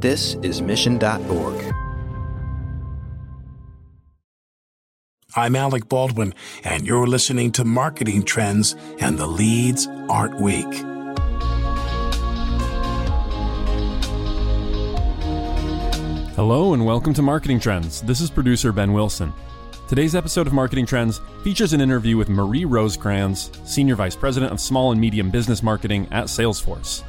This is Mission.org. I'm Alec Baldwin, and you're listening to Marketing Trends and the Leads Aren't Weak. Hello, and welcome to Marketing Trends. This is producer Ben Wilson. Today's episode of Marketing Trends features an interview with Marie Rosecrans, Senior Vice President of Small and Medium Business Marketing at Salesforce.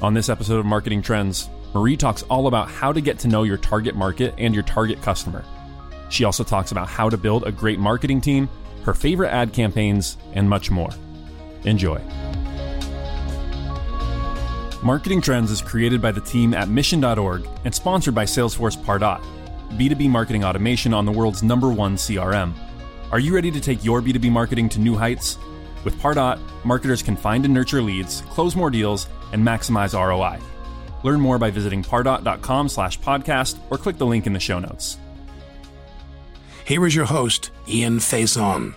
On this episode of Marketing Trends, Marie talks all about how to get to know your target market and your target customer she also talks about how to build a great marketing team, her favorite ad campaigns, and much more. Enjoy. Marketing Trends is created by the team at Mission.org and sponsored by Salesforce Pardot, B2B marketing automation on the world's number one CRM. Are you ready to take your B2B marketing to new heights? With Pardot, marketers can find and nurture leads, close more deals, and maximize ROI. Learn more by visiting pardot.com slash podcast or click the link in the show notes. Here is your host, Ian Faison.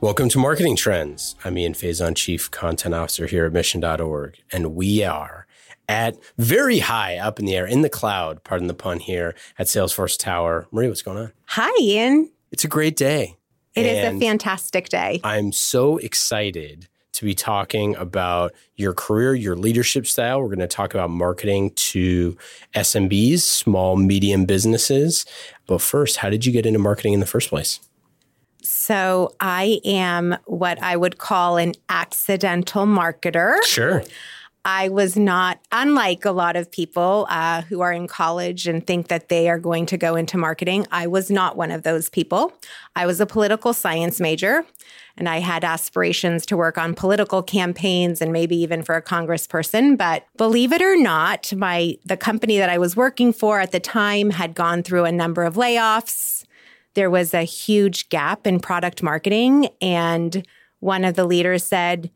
Welcome to Marketing Trends. I'm Ian Faison, Chief Content Officer here at Mission.org, and we are at very high up in the air, in the cloud, pardon the pun here, at Salesforce Tower. Marie, what's going on? Hi, Ian. It's a great day. It is a fantastic day. I'm so excited to be talking about your career, your leadership style. We're going to talk about marketing to SMBs, small, medium businesses. But first, how did you get into marketing in the first place? So, I am what I would call an accidental marketer. Sure. I was not, unlike a lot of people uh, who are in college and think that they are going to go into marketing, I was not one of those people. I was a political science major and I had aspirations to work on political campaigns and maybe even for a congressperson. But believe it or not, my the company that I was working for at the time had gone through a number of layoffs. There was a huge gap in product marketing, and one of the leaders said,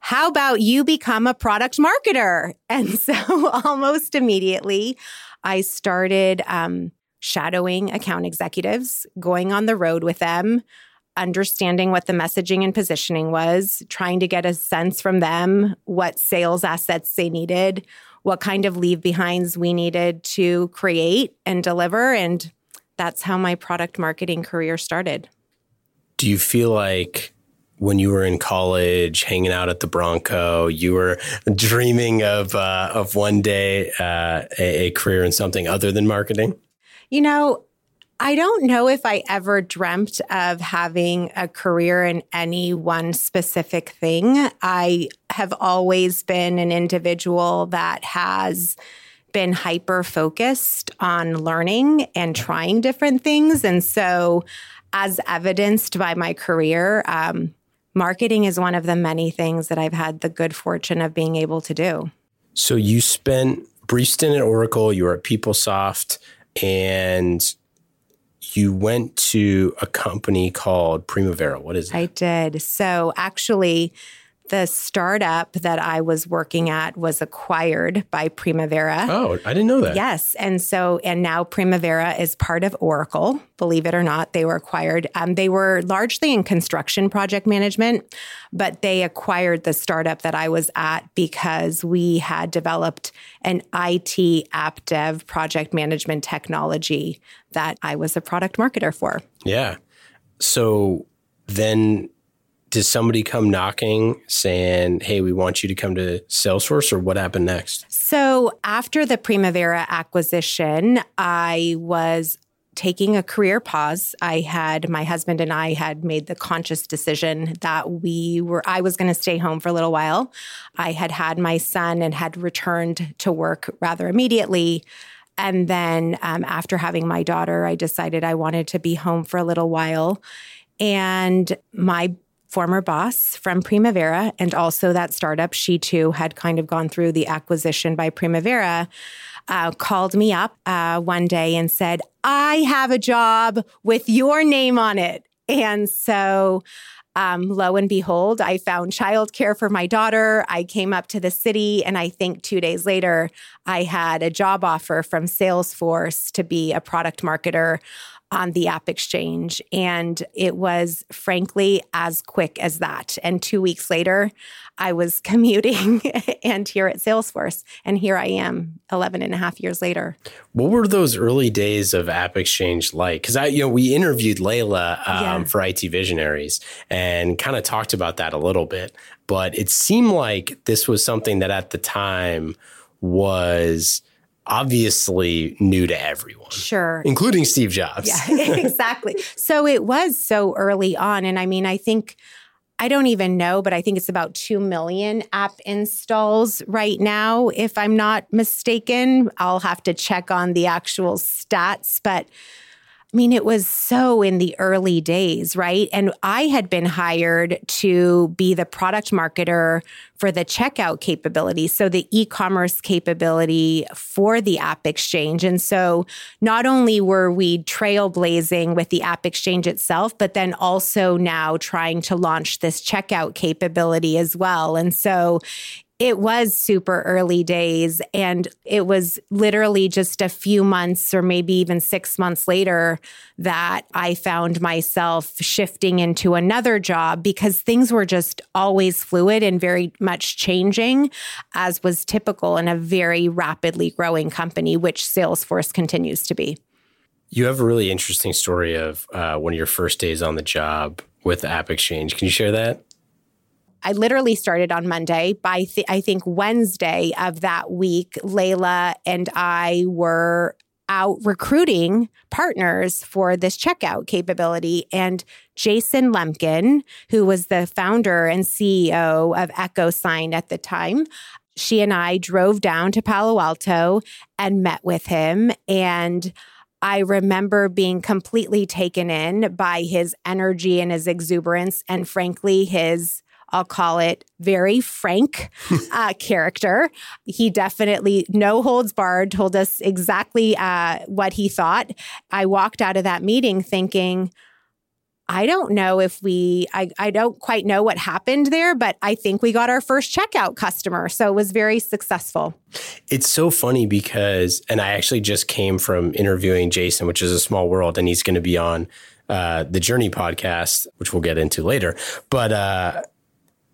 how about you become a product marketer? And so almost immediately, I started um, shadowing account executives, going on the road with them, understanding what the messaging and positioning was, trying to get a sense from them what sales assets they needed, what kind of leave behinds we needed to create and deliver. And that's how my product marketing career started. Do you feel like when you were in college, hanging out at the Bronco, you were dreaming of uh, of one day uh, a, a career in something other than marketing? You know, I don't know if I ever dreamt of having a career in any one specific thing. I have always been an individual that has been hyper focused on learning and trying different things. And so, as evidenced by my career, um, marketing is one of the many things that I've had the good fortune of being able to do. So you spent brief stint at Oracle, you were at PeopleSoft, and you went to a company called Primavera. What is it? I did. So actually, the startup that I was working at was acquired by Primavera. Oh, I didn't know that. Yes. And so, and now Primavera is part of Oracle, believe it or not. They were acquired. Um, they were largely in construction project management, but they acquired the startup that I was at because we had developed an IT app dev project management technology that I was a product marketer for. Yeah. So then did somebody come knocking saying, Hey, we want you to come to Salesforce, or what happened next? So, after the Primavera acquisition, I was taking a career pause. I had my husband and I had made the conscious decision that we were, I was going to stay home for a little while. I had had my son and had returned to work rather immediately. And then um, after having my daughter, I decided I wanted to be home for a little while. And my former boss from Primavera and also that startup, she too had kind of gone through the acquisition by Primavera, uh, called me up uh, one day and said, I have a job with your name on it. And so, um, lo and behold, I found childcare for my daughter. I came up to the city, and I think two days later, I had a job offer from Salesforce to be a product marketer on the App Exchange. And it was frankly as quick as that. And two weeks later, I was commuting and here at Salesforce. And here I am 11 and a half years later. What were those early days of App Exchange like? Because I, you know, we interviewed Leyla um, yeah. for IT Visionaries and kind of talked about that a little bit. But it seemed like this was something that at the time was obviously new to everyone. Sure. Including Steve Jobs. Yeah, exactly. so it was so early on. And I mean, I think, I don't even know, but I think it's about 2 million app installs right now, if I'm not mistaken. I'll have to check on the actual stats, but I mean, it was so in the early days, right? And I had been hired to be the product marketer for the checkout capability. So the e commerce capability for the App Exchange. And so not only were we trailblazing with the App Exchange itself, but then also now trying to launch this checkout capability as well. And so it was super early days. And it was literally just a few months or maybe even six months later that I found myself shifting into another job because things were just always fluid and very much changing, as was typical in a very rapidly growing company, which Salesforce continues to be. You have a really interesting story of uh, one of your first days on the job with App Exchange. Can you share that? I literally started on Monday. By th- I think Wednesday of that week, Leyla and I were out recruiting partners for this checkout capability. And Jason Lemkin, who was the founder and CEO of EchoSign at the time, she and I drove down to Palo Alto and met with him. And I remember being completely taken in by his energy and his exuberance, and frankly, his I'll call it very frank uh, character. He definitely, no holds barred, told us exactly uh, what he thought. I walked out of that meeting thinking, I don't know if we, I, I don't quite know what happened there, but I think we got our first checkout customer. So it was very successful. It's so funny because, and I actually just came from interviewing Jason, which is a small world, and he's going to be on uh, the Journey podcast, which we'll get into later. But, uh,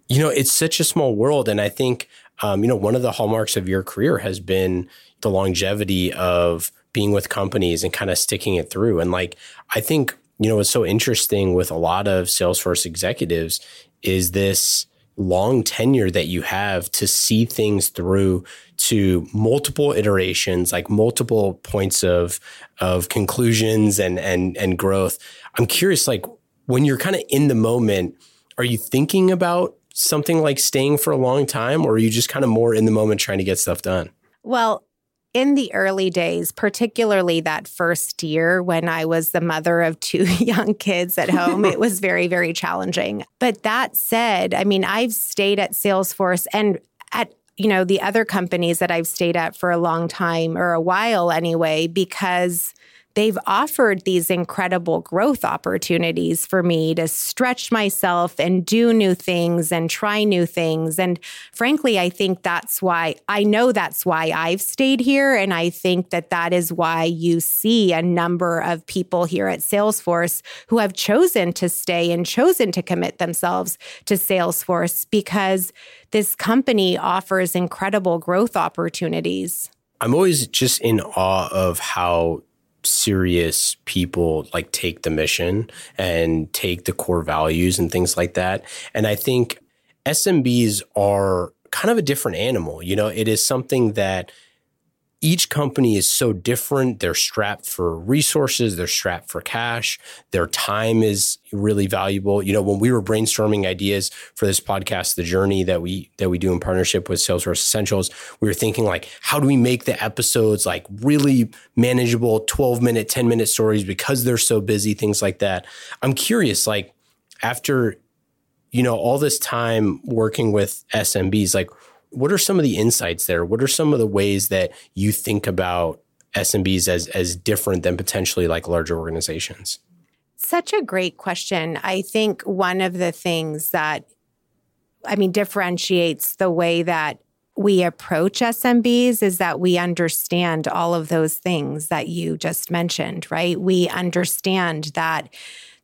you know, it's such a small world. And I think, um, you know, one of the hallmarks of your career has been the longevity of being with companies and kind of sticking it through. And like, I think, you know, what's so interesting with a lot of Salesforce executives is this long tenure that you have to see things through to multiple iterations like multiple points of of conclusions and and and growth i'm curious like when you're kind of in the moment are you thinking about something like staying for a long time, or are you just kind of more in the moment trying to get stuff done? Well, in the early days, particularly that first year when I was the mother of two young kids at home, it was very, very challenging. But that said, I mean, I've stayed at Salesforce and at you know the other companies that I've stayed at for a long time or a while anyway because they've offered these incredible growth opportunities for me to stretch myself and do new things and try new things. And frankly, I think that's why I know that's why I've stayed here. And I think that that is why you see a number of people here at Salesforce who have chosen to stay and chosen to commit themselves to Salesforce because this company offers incredible growth opportunities. I'm always just in awe of how serious people like take the mission and take the core values and things like that. And I think SMBs are kind of a different animal. You know, it is something that each company is so different. They're strapped for resources, they're strapped for cash, their time is really valuable. You know, when we were brainstorming ideas for this podcast, the journey that we that we do in partnership with Salesforce Essentials, we were thinking like, how do we make the episodes like really manageable, 12 minute, 10 minute stories because they're so busy, things like that. I'm curious, like after you know all this time working with SMBs, like what are some of the insights there? What are some of the ways that you think about SMBs as as different than potentially like larger organizations? Such a great question. I think one of the things that I mean differentiates the way that we approach SMBs is that we understand all of those things that you just mentioned, right? We understand that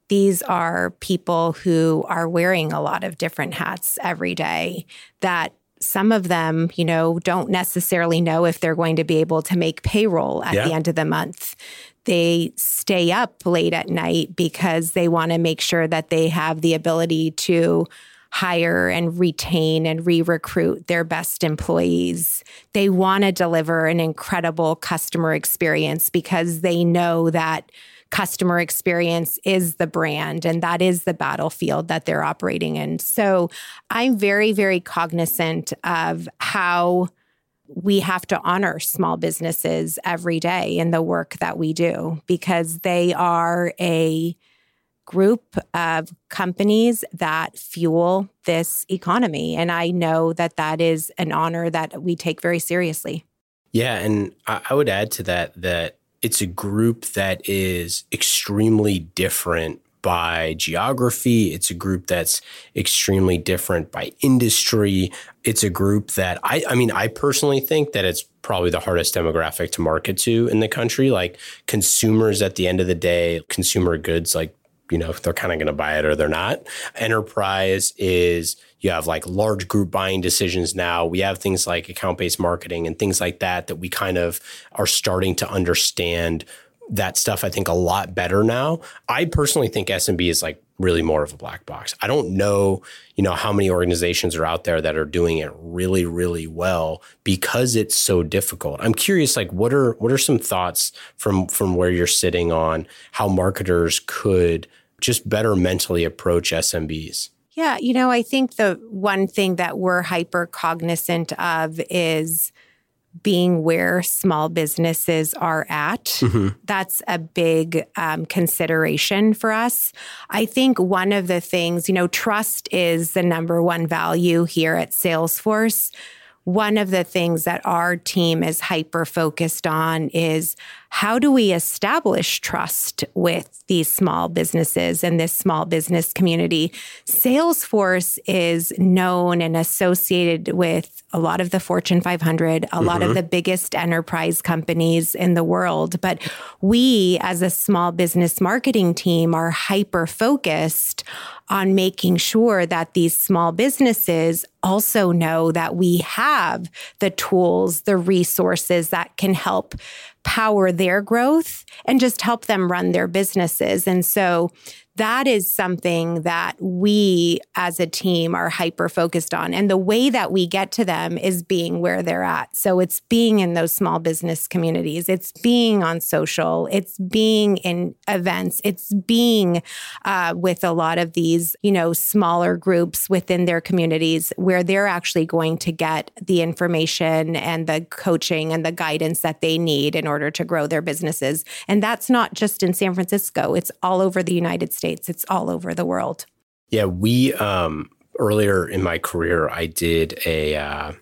these are people who are wearing a lot of different hats every day, that some of them, you know, don't necessarily know if they're going to be able to make payroll at yeah. the end of the month. They stay up late at night because they want to make sure that they have the ability to hire and retain and re recruit their best employees. They want to deliver an incredible customer experience because they know that customer experience is the brand and that is the battlefield that they're operating in. So I'm very, very cognizant of how we have to honor small businesses every day in the work that we do because they are a group of companies that fuel this economy. And I know that that is an honor that we take very seriously. Yeah. And I would add to that that it's a group that is extremely different by geography. It's a group that's extremely different by industry. It's a group that I, I mean, I personally think that it's probably the hardest demographic to market to in the country. Like consumers at the end of the day, consumer goods, like, you know, if they're kind of going to buy it or they're not. Enterprise is you have like large group buying decisions now. We have things like account based marketing and things like that that we kind of are starting to understand that stuff, I think, a lot better now. I personally think SMB is like really more of a black box. I don't know, you know, how many organizations are out there that are doing it really, really well because it's so difficult. I'm curious, like, what are what are some thoughts from from where you're sitting on how marketers could just better mentally approach SMBs? Yeah, you know, I think the one thing that we're hyper cognizant of is being where small businesses are at. Mm-hmm. That's a big um, consideration for us. I think one of the things, you know, trust is the number one value here at Salesforce one of the things that our team is hyper focused on is how do we establish trust with these small businesses and this small business community? Salesforce is known and associated with a lot of the Fortune 500, a mm-hmm. lot of mm-hmm. the biggest enterprise companies in the world. But we, as a small business marketing team, are hyper focused on making sure that these small businesses also know that we have the tools, the resources that can help power their growth and just help them run their businesses. And so that is something that we as a team are hyper focused on. And the way that we get to them is being where they're at. So it's being in those small business communities, it's being on social, it's being in events, it's being uh, with a lot of these, you know, smaller groups within their communities where they're actually going to get the information and the coaching and the guidance that they need in order to grow their businesses. And that's not just in San Francisco, it's all over the United States. States, it's all over the world. Yeah, we um, earlier in my career, I did a uh,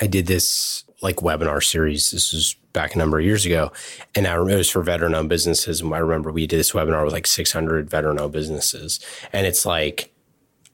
I did this like webinar series. This was back a number of years ago, and I it was for veteran-owned businesses. And I remember we did this webinar with like 600 veteran-owned businesses, and it's like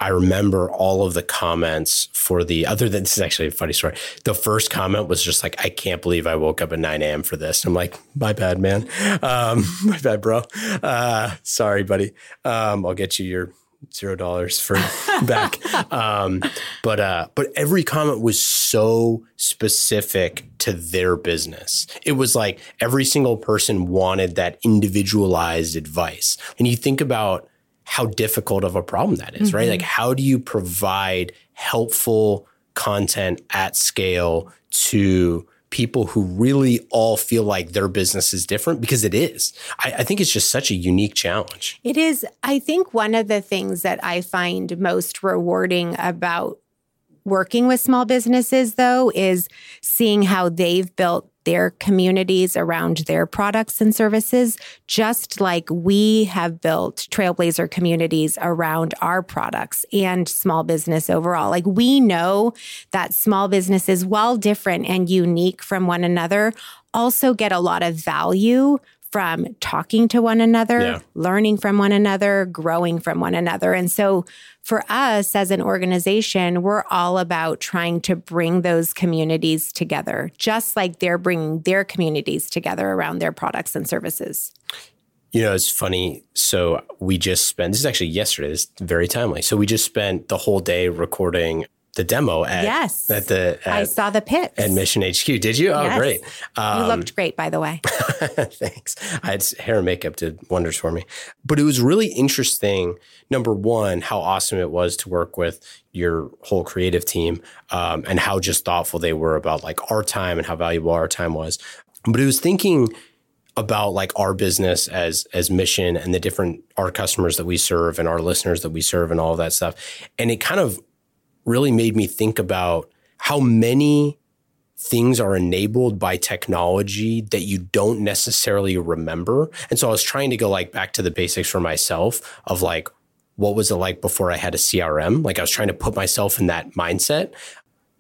I remember all of the comments for the other than this is actually a funny story. The first comment was just like, I can't believe I woke up at 9 a.m. for this. I'm like, my bad, man. Um, my bad, bro. Uh, sorry, buddy. Um, I'll get you your zero dollars for back. Um, but uh, but every comment was so specific to their business. It was like every single person wanted that individualized advice. And you think about how difficult of a problem that is, mm-hmm. right? Like, how do you provide helpful content at scale to people who really all feel like their business is different because it is. I, I, think it's just such a unique challenge. It is. I think one of the things that I find most rewarding about working with small businesses, though, is seeing how they've built their communities around their products and services, just like we have built trailblazer communities around our products and small business overall. Like we know that small businesses, while different and unique from one another, also get a lot of value from talking to one another, Yeah. learning from one another, growing from one another. And so for us as an organization, we're all about trying to bring those communities together, just like they're bringing their communities together around their products and services. You know, it's funny. So we just spent, this is actually yesterday, this is very timely. So we just spent the whole day recording the demo at, Yes. at the, I saw the pits. at Mission HQ. Did you? Oh, Yes. great. you Um, looked great, by the way. Thanks. I had hair and makeup did wonders for me. But it was really interesting. Number one, how awesome it was to work with your whole creative team um, and how just thoughtful they were about like our time and how valuable our time was. But it was thinking about like our business as as mission and the different our customers that we serve and our listeners that we serve and all of that stuff. And it kind of really made me think about how many things are enabled by technology that you don't necessarily remember. And so I was trying to go like back to the basics for myself of like what was it like before I had a CRM? Like I was trying to put myself in that mindset.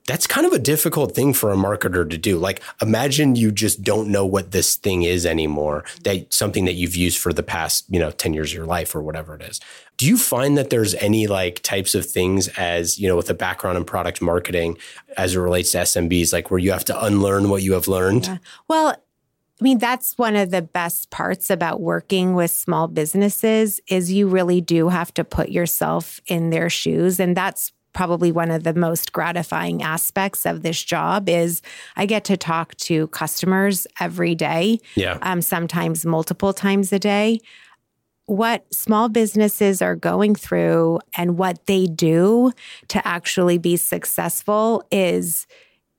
That's kind of a difficult thing for a marketer to do. Like imagine you just don't know what this thing is anymore, that something that you've used for the past, you know, 10 years of your life or whatever it is. Do you find that there's any like types of things as, you know, with a background in product marketing as it relates to SMBs, like where you have to unlearn what you have learned? Well, I mean, that's one of the best parts about working with small businesses is you really do have to put yourself in their shoes. And that's probably one of the most gratifying aspects of this job is I get to talk to customers every day, Yeah. um, sometimes multiple times a day. What small businesses are going through and what they do to actually be successful is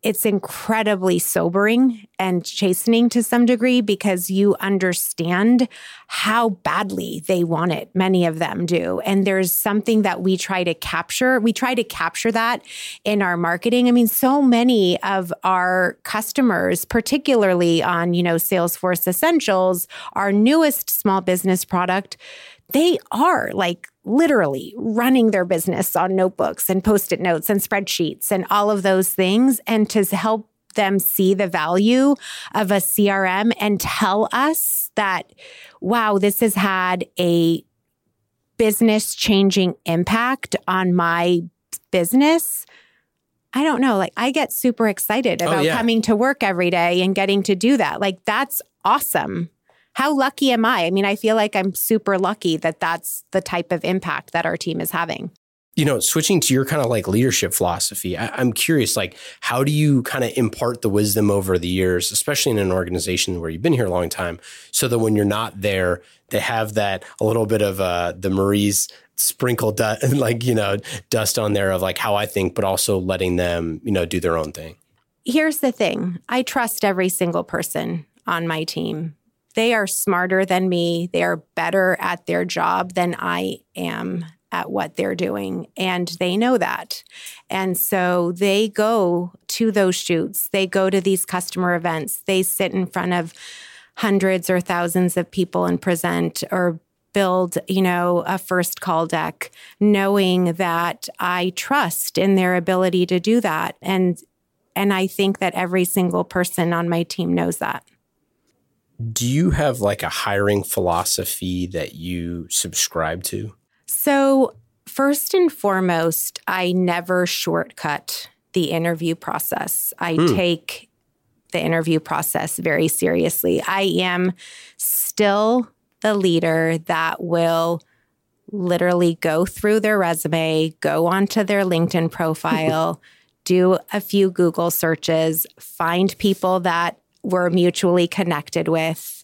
it's incredibly sobering and chastening to some degree because you understand how badly they want it. Many of them do. And there's something that we try to capture. We try to capture that in our marketing. I mean, so many of our customers, particularly on, you know, Salesforce Essentials, our newest small business product, they are like literally running their business on notebooks and post it notes and spreadsheets and all of those things. And to help them see the value of a CRM and tell us that, wow, this has had a business changing impact on my business. I don't know. Like, I get super excited Oh, about yeah. coming to work every day and getting to do that. Like, that's awesome. How lucky am I? I mean, I feel like I'm super lucky that that's the type of impact that our team is having. you know, switching to your kind of like leadership philosophy, I, I'm curious, like, how do you kind of impart the wisdom over the years, especially in an organization where you've been here a long time, so that when you're not there, they have that a little bit of uh, the Marie's sprinkle dust, like, you know, dust on there of like how I think, but also letting them, you know, do their own thing. Here's the thing I trust every single person on my team. They are smarter than me, they are better at their job than I am at what they're doing. And they know that. And so they go to those shoots, they go to these customer events, they sit in front of hundreds or thousands of people and present or build, you know, a first call deck, knowing that I trust in their ability to do that. And and I think that every single person on my team knows that. Do you have like a hiring philosophy that you subscribe to? So, first and foremost, I never shortcut the interview process. I hmm. take the interview process very seriously. I am still the leader that will literally go through their resume, go onto their LinkedIn profile, do a few Google searches, find people that we're mutually connected with,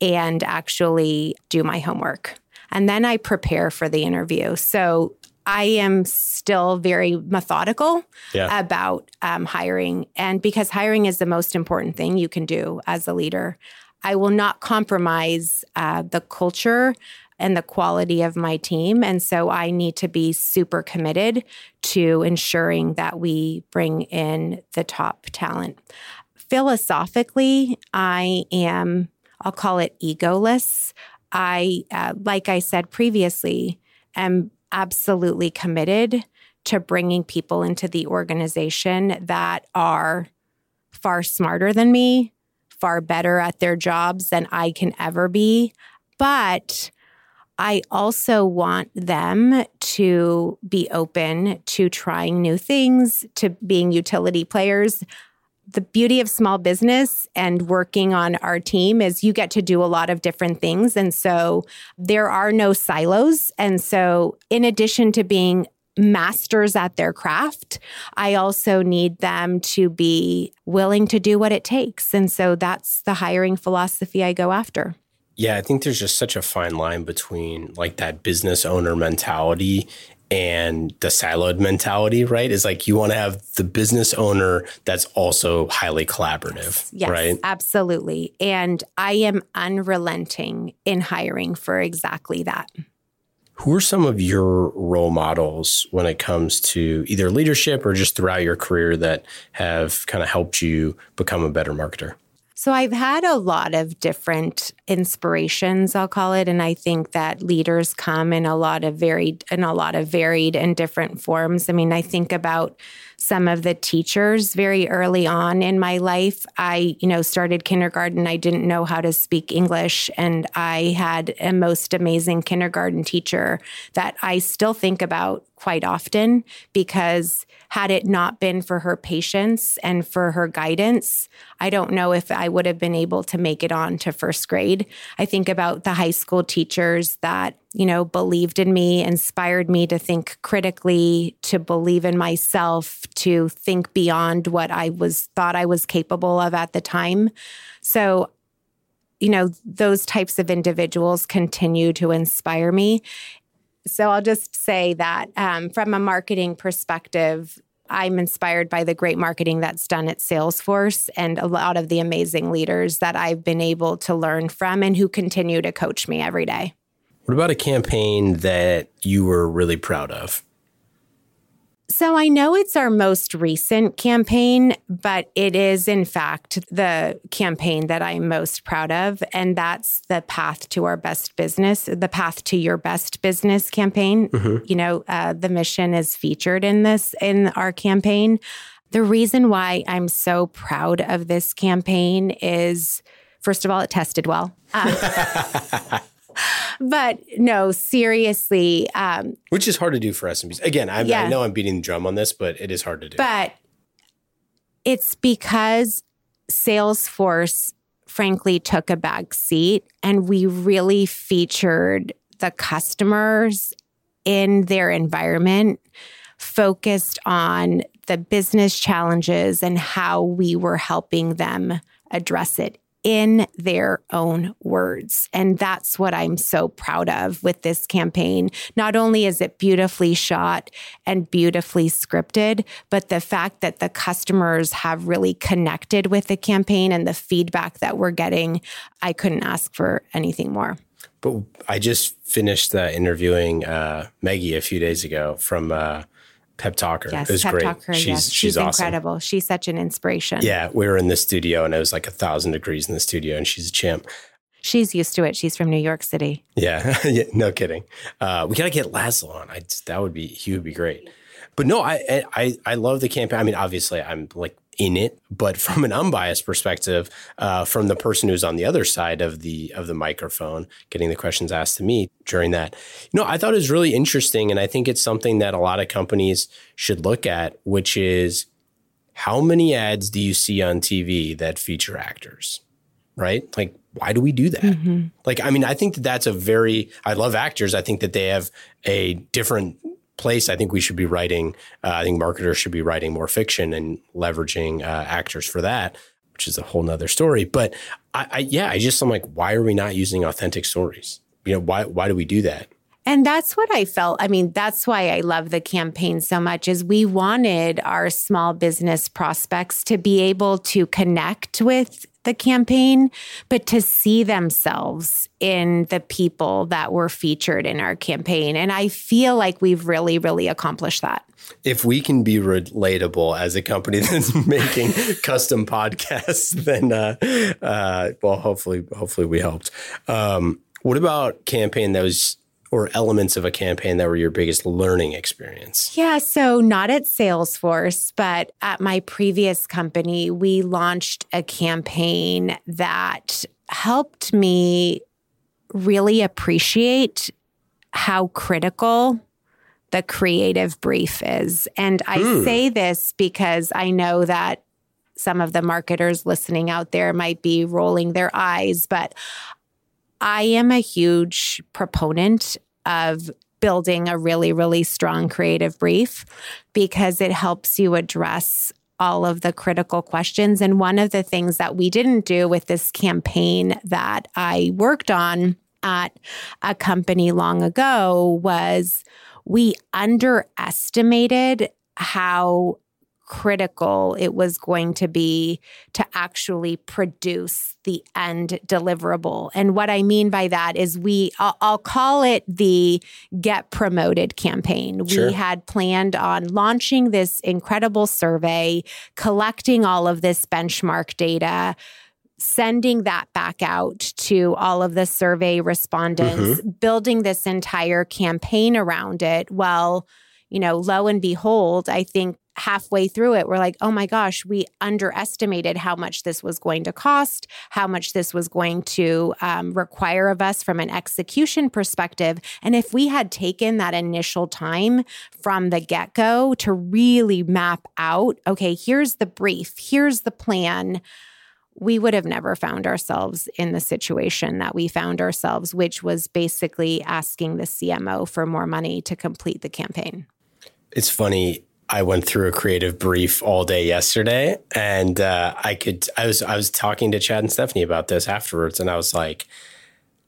and actually do my homework. And then I prepare for the interview. So I am still very methodical Yeah. about um, hiring. And because hiring is the most important thing you can do as a leader, I will not compromise uh, the culture and the quality of my team. And so I need to be super committed to ensuring that we bring in the top talent. Philosophically, I am, I'll call it egoless. I, uh, like I said previously, am absolutely committed to bringing people into the organization that are far smarter than me, far better at their jobs than I can ever be. But I also want them to be open to trying new things, to being utility players. The beauty of small business and working on our team is you get to do a lot of different things. And so there are no silos. And so, in addition to being masters at their craft, I also need them to be willing to do what it takes. And so that's the hiring philosophy I go after. Yeah, I think there's just such a fine line between like that business owner mentality and the siloed mentality, right? Is like you want to have the business owner that's also highly collaborative, yes, right? Absolutely. And I am unrelenting in hiring for exactly that. Who are some of your role models when it comes to either leadership or just throughout your career that have kind of helped you become a better marketer? So I've had a lot of different inspirations, I'll call it, and I think that leaders come in a lot of varied in a lot of varied and different forms. I mean, I think about some of the teachers very early on in my life. I, you know, started kindergarten, I didn't know how to speak English, and I had a most amazing kindergarten teacher that I still think about quite often because had it not been for her patience and for her guidance, I don't know if I would have been able to make it on to first grade. I think about the high school teachers that, you know, believed in me, inspired me to think critically, to believe in myself, to think beyond what I was thought I was capable of at the time. So you know, those types of individuals continue to inspire me. So I'll just say that um, from a marketing perspective, I'm inspired by the great marketing that's done at Salesforce and a lot of the amazing leaders that I've been able to learn from and who continue to coach me every day. What about a campaign that you were really proud of? So I know it's our most recent campaign, but it is in fact the campaign that I'm most proud of. And that's the Path to Our Best Business, the Path to Your Best Business campaign. Mm-hmm. You know, uh, the mission is featured in this, in our campaign. The reason why I'm so proud of this campaign is, first of all, it tested well. Uh, but no, seriously. Um, Which is hard to do for SMBs. Again, I, yeah. I know I'm beating the drum on this, but it is hard to do. But it's because Salesforce, frankly, took a back seat and we really featured the customers in their environment, focused on the business challenges and how we were helping them address it in their own words. And that's what I'm so proud of with this campaign. Not only is it beautifully shot and beautifully scripted, but the fact that the customers have really connected with the campaign and the feedback that we're getting, I couldn't ask for anything more. But I just finished uh, interviewing uh, Maggie a few days ago from uh, Pep Talker. Yes, it was Pep great. Talker. She's, yes. she's, she's awesome. incredible. She's such an inspiration. Yeah, we were in the studio and it was like a thousand degrees in the studio, and she's a champ. She's used to it. She's from New York City. Yeah, yeah no kidding. Uh, we gotta get Laszlo on. I that would be he would be great. But no, I I I love the campaign. I mean, obviously, I'm like in it, but from an unbiased perspective, uh, from the person who's on the other side of the of the microphone, getting the questions asked to me during that, you know, I thought it was really interesting, and I think it's something that a lot of companies should look at, which is how many ads do you see on TV that feature actors, right? Like, why do we do that? Mm-hmm. Like, I mean, I think that that's a very. I love actors. I think that they have a different place, I think we should be writing. Uh, I think marketers should be writing more fiction and leveraging uh, actors for that, which is a whole nother story. But I, I, yeah, I just I'm like, why are we not using authentic stories? You know, why why do we do that? And that's what I felt. I mean, that's why I love the campaign so much is we wanted our small business prospects to be able to connect with the campaign, but to see themselves in the people that were featured in our campaign. And I feel like we've really, really accomplished that. If we can be relatable as a company that's making custom podcasts, then uh, uh, well, hopefully, hopefully we helped. Um, what about campaign that was or elements of a campaign that were your biggest learning experience? Yeah, so not at Salesforce, but at my previous company, we launched a campaign that helped me really appreciate how critical the creative brief is. And I mm. say this because I know that some of the marketers listening out there might be rolling their eyes, but I am a huge proponent of building a really, really strong creative brief because it helps you address all of the critical questions. And one of the things that we didn't do with this campaign that I worked on at a company long ago was we underestimated how critical it was going to be to actually produce the end deliverable. And what I mean by that is we, I'll, I'll call it the get promoted campaign. Sure. We had planned on launching this incredible survey, collecting all of this benchmark data sending that back out to all of the survey respondents, mm-hmm. building this entire campaign around it. Well, you know, lo and behold, I think halfway through it, we're like, oh my gosh, we underestimated how much this was going to cost, how much this was going to um, require of us from an execution perspective. And if we had taken that initial time from the get go to really map out, okay, here's the brief, here's the plan we would have never found ourselves in the situation that we found ourselves, which was basically asking the CMO for more money to complete the campaign. It's funny. I went through a creative brief all day yesterday, and uh, I could. I was I was talking to Chad and Stephanie about this afterwards, and I was like,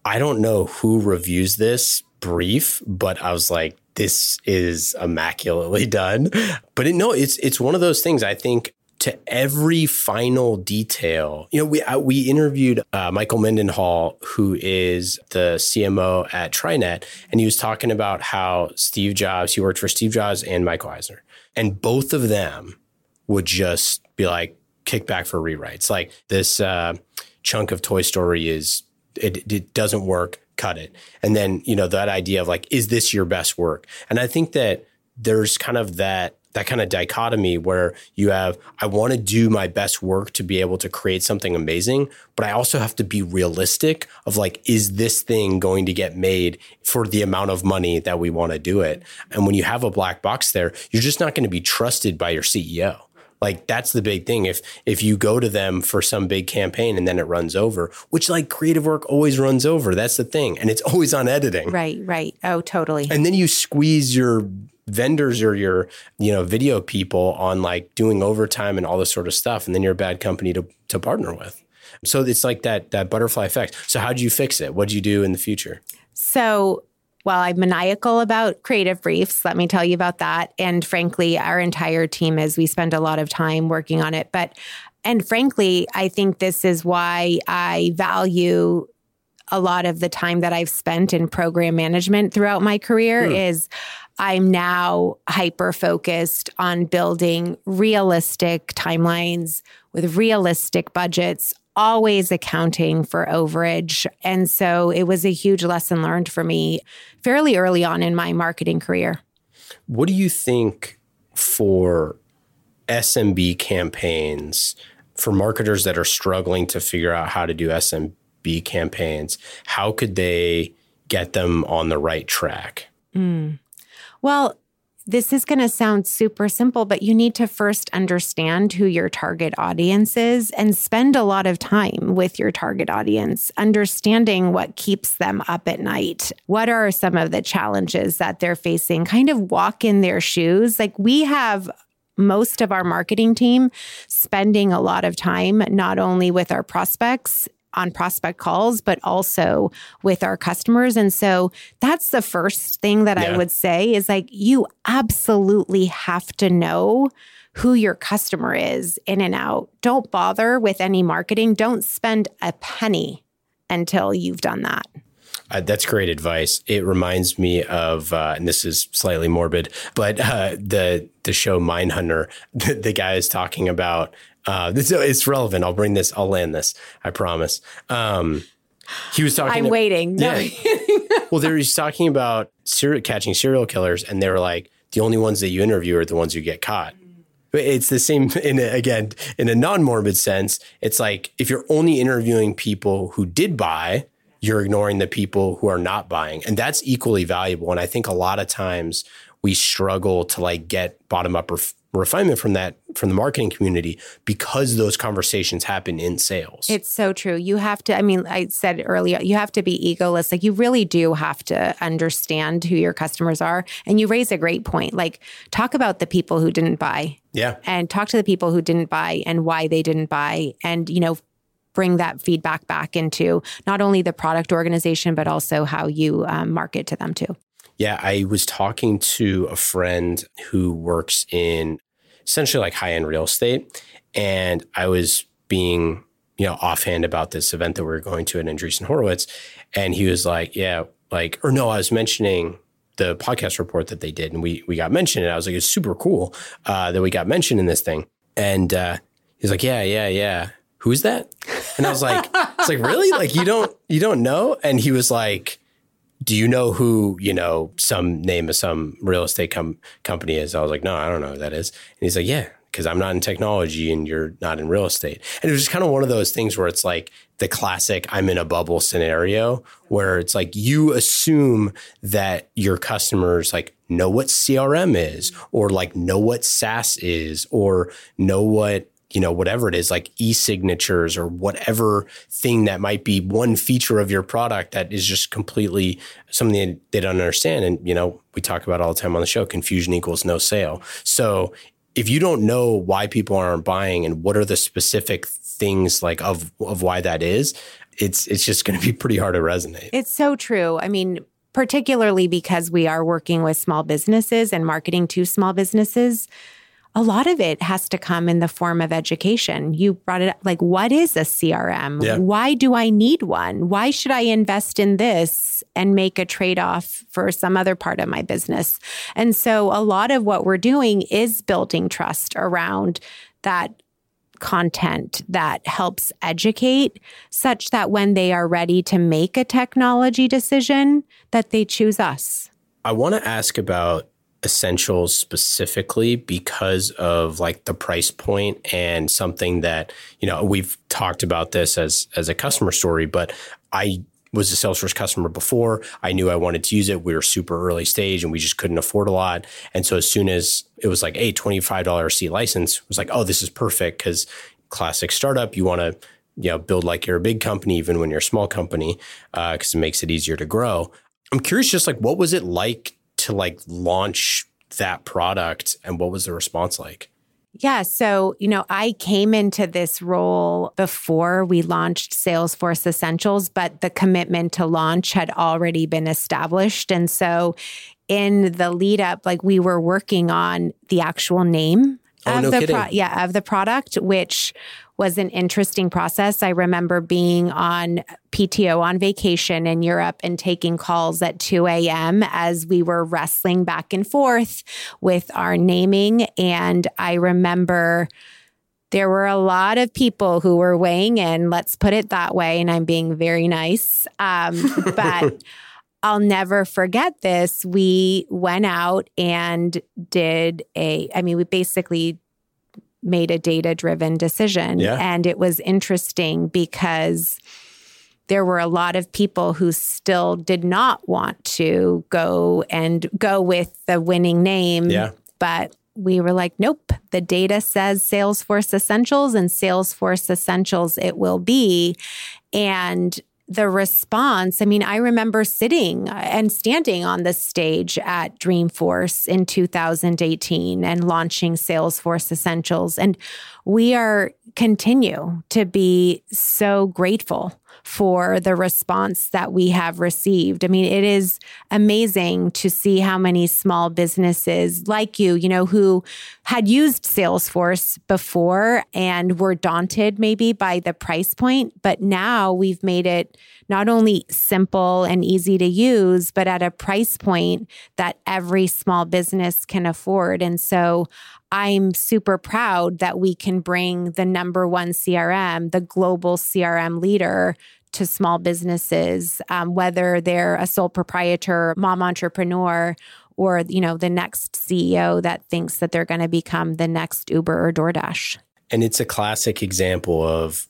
I don't know who reviews this brief, but I was like, this is immaculately done. But it, no, it's it's one of those things. I think to every final detail. You know, we uh, we interviewed uh, Michael Mendenhall, who is the CMO at TriNet, and he was talking about how Steve Jobs, he worked for Steve Jobs and Michael Eisner, and both of them would just be like kick back for rewrites. Like this uh, chunk of Toy Story is it, it doesn't work, cut it, and then you know that idea of like, is this your best work? And I think that there's kind of that that kind of dichotomy where you have I want to do my best work to be able to create something amazing, but I also have to be realistic of like is this thing going to get made for the amount of money that we want to do it? And when you have a black box there, you're just not going to be trusted by your CEO. Like that's the big thing. If if you go to them for some big campaign and then it runs over, which like creative work always runs over. That's the thing. And it's always on editing. Right, right. Oh, totally. And then you squeeze your vendors or your you know video people on like doing overtime and all this sort of stuff and then you're a bad company to to partner with so it's like that that butterfly effect so how do you fix it what do you do in the future so while I'm maniacal about creative briefs. Let me tell you about that. And frankly, our entire team is, we spend a lot of time working on it. But, and frankly, I think this is why I value a lot of the time that I've spent in program management throughout my career hmm. is I'm now hyper focused on building realistic timelines with realistic budgets, always accounting for overage. And so it was a huge lesson learned for me fairly early on in my marketing career. What do you think for SMB campaigns, for marketers that are struggling to figure out how to do SMB campaigns, how could they get them on the right track? Mm. Well, this is going to sound super simple, but you need to first understand who your target audience is and spend a lot of time with your target audience, understanding what keeps them up at night. What are some of the challenges that they're facing? Kind of walk in their shoes. Like we have most of our marketing team spending a lot of time not only with our prospects on prospect calls, but also with our customers. And so that's the first thing that yeah. I would say is like, you absolutely have to know who your customer is in and out. Don't bother with any marketing. Don't spend a penny until you've done that. Uh, that's great advice. It reminds me of, uh, and this is slightly morbid, but uh, the the show Mindhunter. The, the guy is talking about uh, this, it's relevant. I'll bring this. I'll land this. I promise. Um, he was talking. I'm to, waiting. No. Yeah. well, they were talking about serial, catching serial killers, and they were like, the only ones that you interview are the ones who get caught. But it's the same in a, again in a non-morbid sense. It's like if you're only interviewing people who did buy, you're ignoring the people who are not buying, and that's equally valuable. And I think a lot of times we struggle to like get bottom up ref- refinement from that from the marketing community because those conversations happen in sales. It's so true. You have to I mean I said earlier you have to be egoless. Like you really do have to understand who your customers are and you raise a great point. Like talk about the people who didn't buy. Yeah. And talk to the people who didn't buy and why they didn't buy and you know bring that feedback back into not only the product organization but also how you um, market to them too. Yeah, I was talking to a friend who works in essentially like high end real estate. And I was being, you know, offhand about this event that we were going to at Andreessen Horowitz. And he was like, yeah, like, or no, I was mentioning the podcast report that they did and we, we got mentioned. And I was like, it's super cool uh, that we got mentioned in this thing. And uh, he's like, yeah, yeah, yeah. Who's that? And I was like, it's like, really? Like, you don't, you don't know? And he was like, do you know who you know some name of some real estate com- company is i was like no i don't know who that is and he's like yeah because i'm not in technology and you're not in real estate and it was just kind of one of those things where it's like the classic i'm in a bubble scenario where it's like you assume that your customers like know what crm is or like know what saas is or know what you know, whatever it is, like e signatures or whatever thing that might be one feature of your product that is just completely something that they don't understand. And, you know, we talk about all the time on the show confusion equals no sale. So if you don't know why people aren't buying and what are the specific things like of, of why that is, it's, it's just going to be pretty hard to resonate. It's so true. I mean, particularly because we are working with small businesses and marketing to small businesses a lot of it has to come in the form of education. You brought it up like, what is a CRM? Yeah. Why do I need one? Why should I invest in this and make a trade off for some other part of my business? And so, a lot of what we're doing is building trust around that content that helps educate such that when they are ready to make a technology decision that they choose us. I want to ask about essentials specifically because of like the price point and something that you know we've talked about this as as a customer story but i was a salesforce customer before. I knew i wanted to use it. We were super early stage and we just couldn't afford a lot. And so as soon as it was like a $25 c license was like oh this is perfect because classic startup. You want to you know build like you're a big company even when you're a small company because uh, it makes it easier to grow. I'm curious just like what was it like to like launch that product and what was the response like? Yeah. So, you know, I came into this role before we launched Salesforce Essentials, but the commitment to launch had already been established. And so, in the lead up, like we were working on the actual name oh, of no the pro- yeah of the product, which was an interesting process. I remember being on PTO on vacation in Europe and taking calls at 2 a.m. as we were wrestling back and forth with our naming. And I remember there were a lot of people who were weighing in, let's put it that way. And I'm being very nice. Um, but I'll never forget this. We went out and did a, I mean, we basically made a data driven decision. Yeah. And it was interesting because there were a lot of people who still did not want to go and go with the winning name. Yeah. But we were like, nope, the data says Salesforce Essentials and Salesforce Essentials it will be. And the response, I mean, I remember sitting uh, and standing on the stage at Dreamforce in 2018 and launching Salesforce Essentials. And we are continue to be so grateful for the response that we have received. I mean, it is amazing to see how many small businesses like you, you know, who had used Salesforce before and were daunted maybe by the price point, but now we've made it not only simple and easy to use, but at a price point that every small business can afford. And so I'm super proud that we can bring the number one CRM, the global CRM leader, to small businesses, um, whether they're a sole proprietor, mom entrepreneur, or you know the next CEO that thinks that they're going to become the next Uber or DoorDash. And it's a classic example of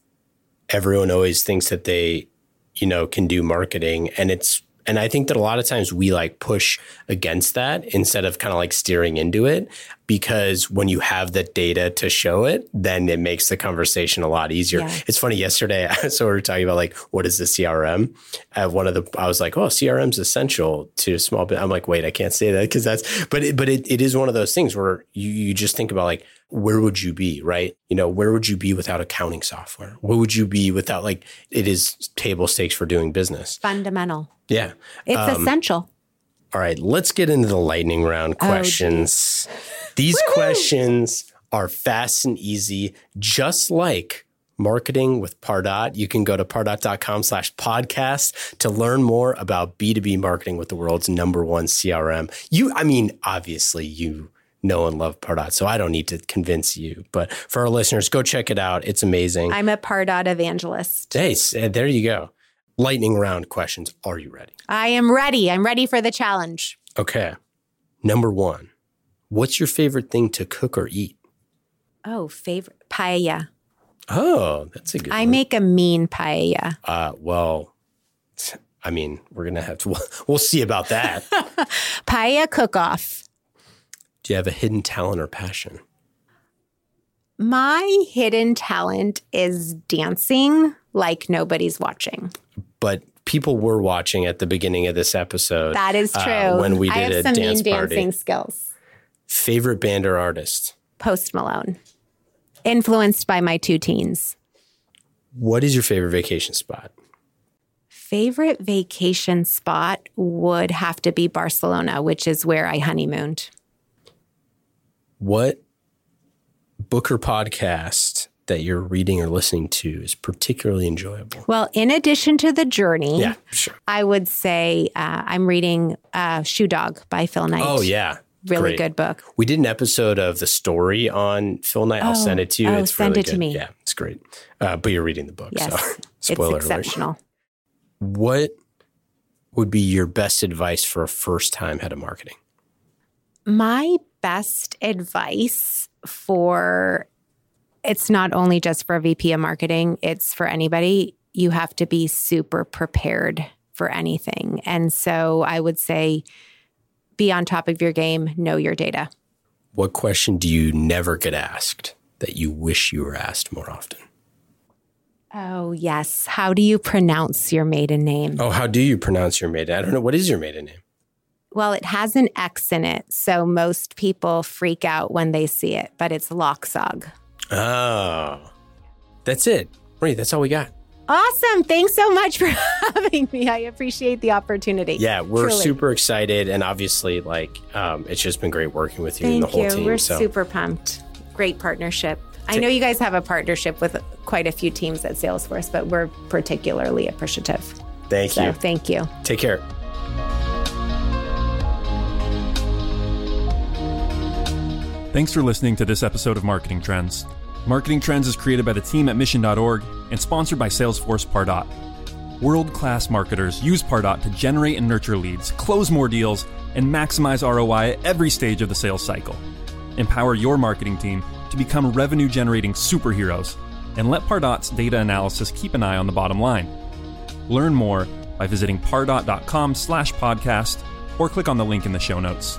everyone always thinks that they, you know, can do marketing, and it's and I think that a lot of times we like push against that instead of kind of like steering into it because when you have the data to show it, then it makes the conversation a lot easier. Yeah. It's funny. Yesterday, so we were talking about like what is the CRM? Uh, one of the I was like, oh, CRM's essential to small. But I'm like, wait, I can't say that because that's. But it, but it, it is one of those things where you you just think about like where would you be, right? You know, where would you be without accounting software? Where would you be without like it is table stakes for doing business? Fundamental. Yeah. It's um, essential. All right, let's get into the lightning round oh, questions. Oh, These Woo-hoo! questions are fast and easy, just like marketing with Pardot. You can go to pardot.com slash podcast to learn more about B2B marketing with the world's number one CRM. You, I mean, obviously you know and love Pardot, so I don't need to convince you. But for our listeners, go check it out. It's amazing. I'm a Pardot evangelist. Hey, there you go lightning round questions. Are you ready? I am ready. I'm ready for the challenge. Okay. Number one, what's your favorite thing to cook or eat? Oh, favorite paella. Oh, that's a good. I one. make a mean paella. Uh, well, I mean, we're gonna have to. We'll see about that. paella cook-off. Do you have a hidden talent or passion? My hidden talent is dancing like nobody's watching but people were watching at the beginning of this episode. That is uh, true. Uh, when we did I have a some dance mean party. dancing skills. Favorite band or artist? Post Malone. Influenced by my two teens. What is your favorite vacation spot? Favorite vacation spot would have to be Barcelona, which is where I honeymooned. What book or podcast that you're reading or listening to is particularly enjoyable? Well, in addition to the journey, yeah, sure. I would say uh, I'm reading uh, Shoe Dog by Phil Knight. Oh yeah, really Great. good book. We did an episode of the story on Phil Knight. I'll send it to you. Oh, it's send really it good. to me. Yeah, it's great. Uh, but you're reading the book, yes, so spoiler it's exceptional. Alert. What would be your best advice for a first time head of marketing? My best advice for it's not only just for a VP of marketing, it's for anybody. You have to be super prepared for anything. And so I would say be on top of your game, know your data. What question do you never get asked that you wish you were asked more often? Oh, yes. How do you pronounce your maiden name? Oh, how do you pronounce your maiden? I don't know. What is your maiden name? Well, it has an X in it. So most people freak out when they see it, but it's Locksog. Oh, that's it. Right. That's all we got. Awesome. Thanks so much for having me. I appreciate the opportunity. Yeah, we're truly. super excited. And obviously, like, um, it's just been great working with you Thank and the whole you. team. We're so. super pumped. Great partnership. I know you guys have a partnership with quite a few teams at Salesforce, but we're particularly appreciative. Thank so, you. Thank you. Take care. Thanks for listening to this episode of Marketing Trends. Marketing Trends is created by the team at mission.org and sponsored by Salesforce Pardot. World class marketers use Pardot to generate and nurture leads, close more deals, and maximize ROI at every stage of the sales cycle. Empower your marketing team to become revenue generating superheroes and let Pardot's data analysis keep an eye on the bottom line. Learn more by visiting pardot.com slash podcast or click on the link in the show notes.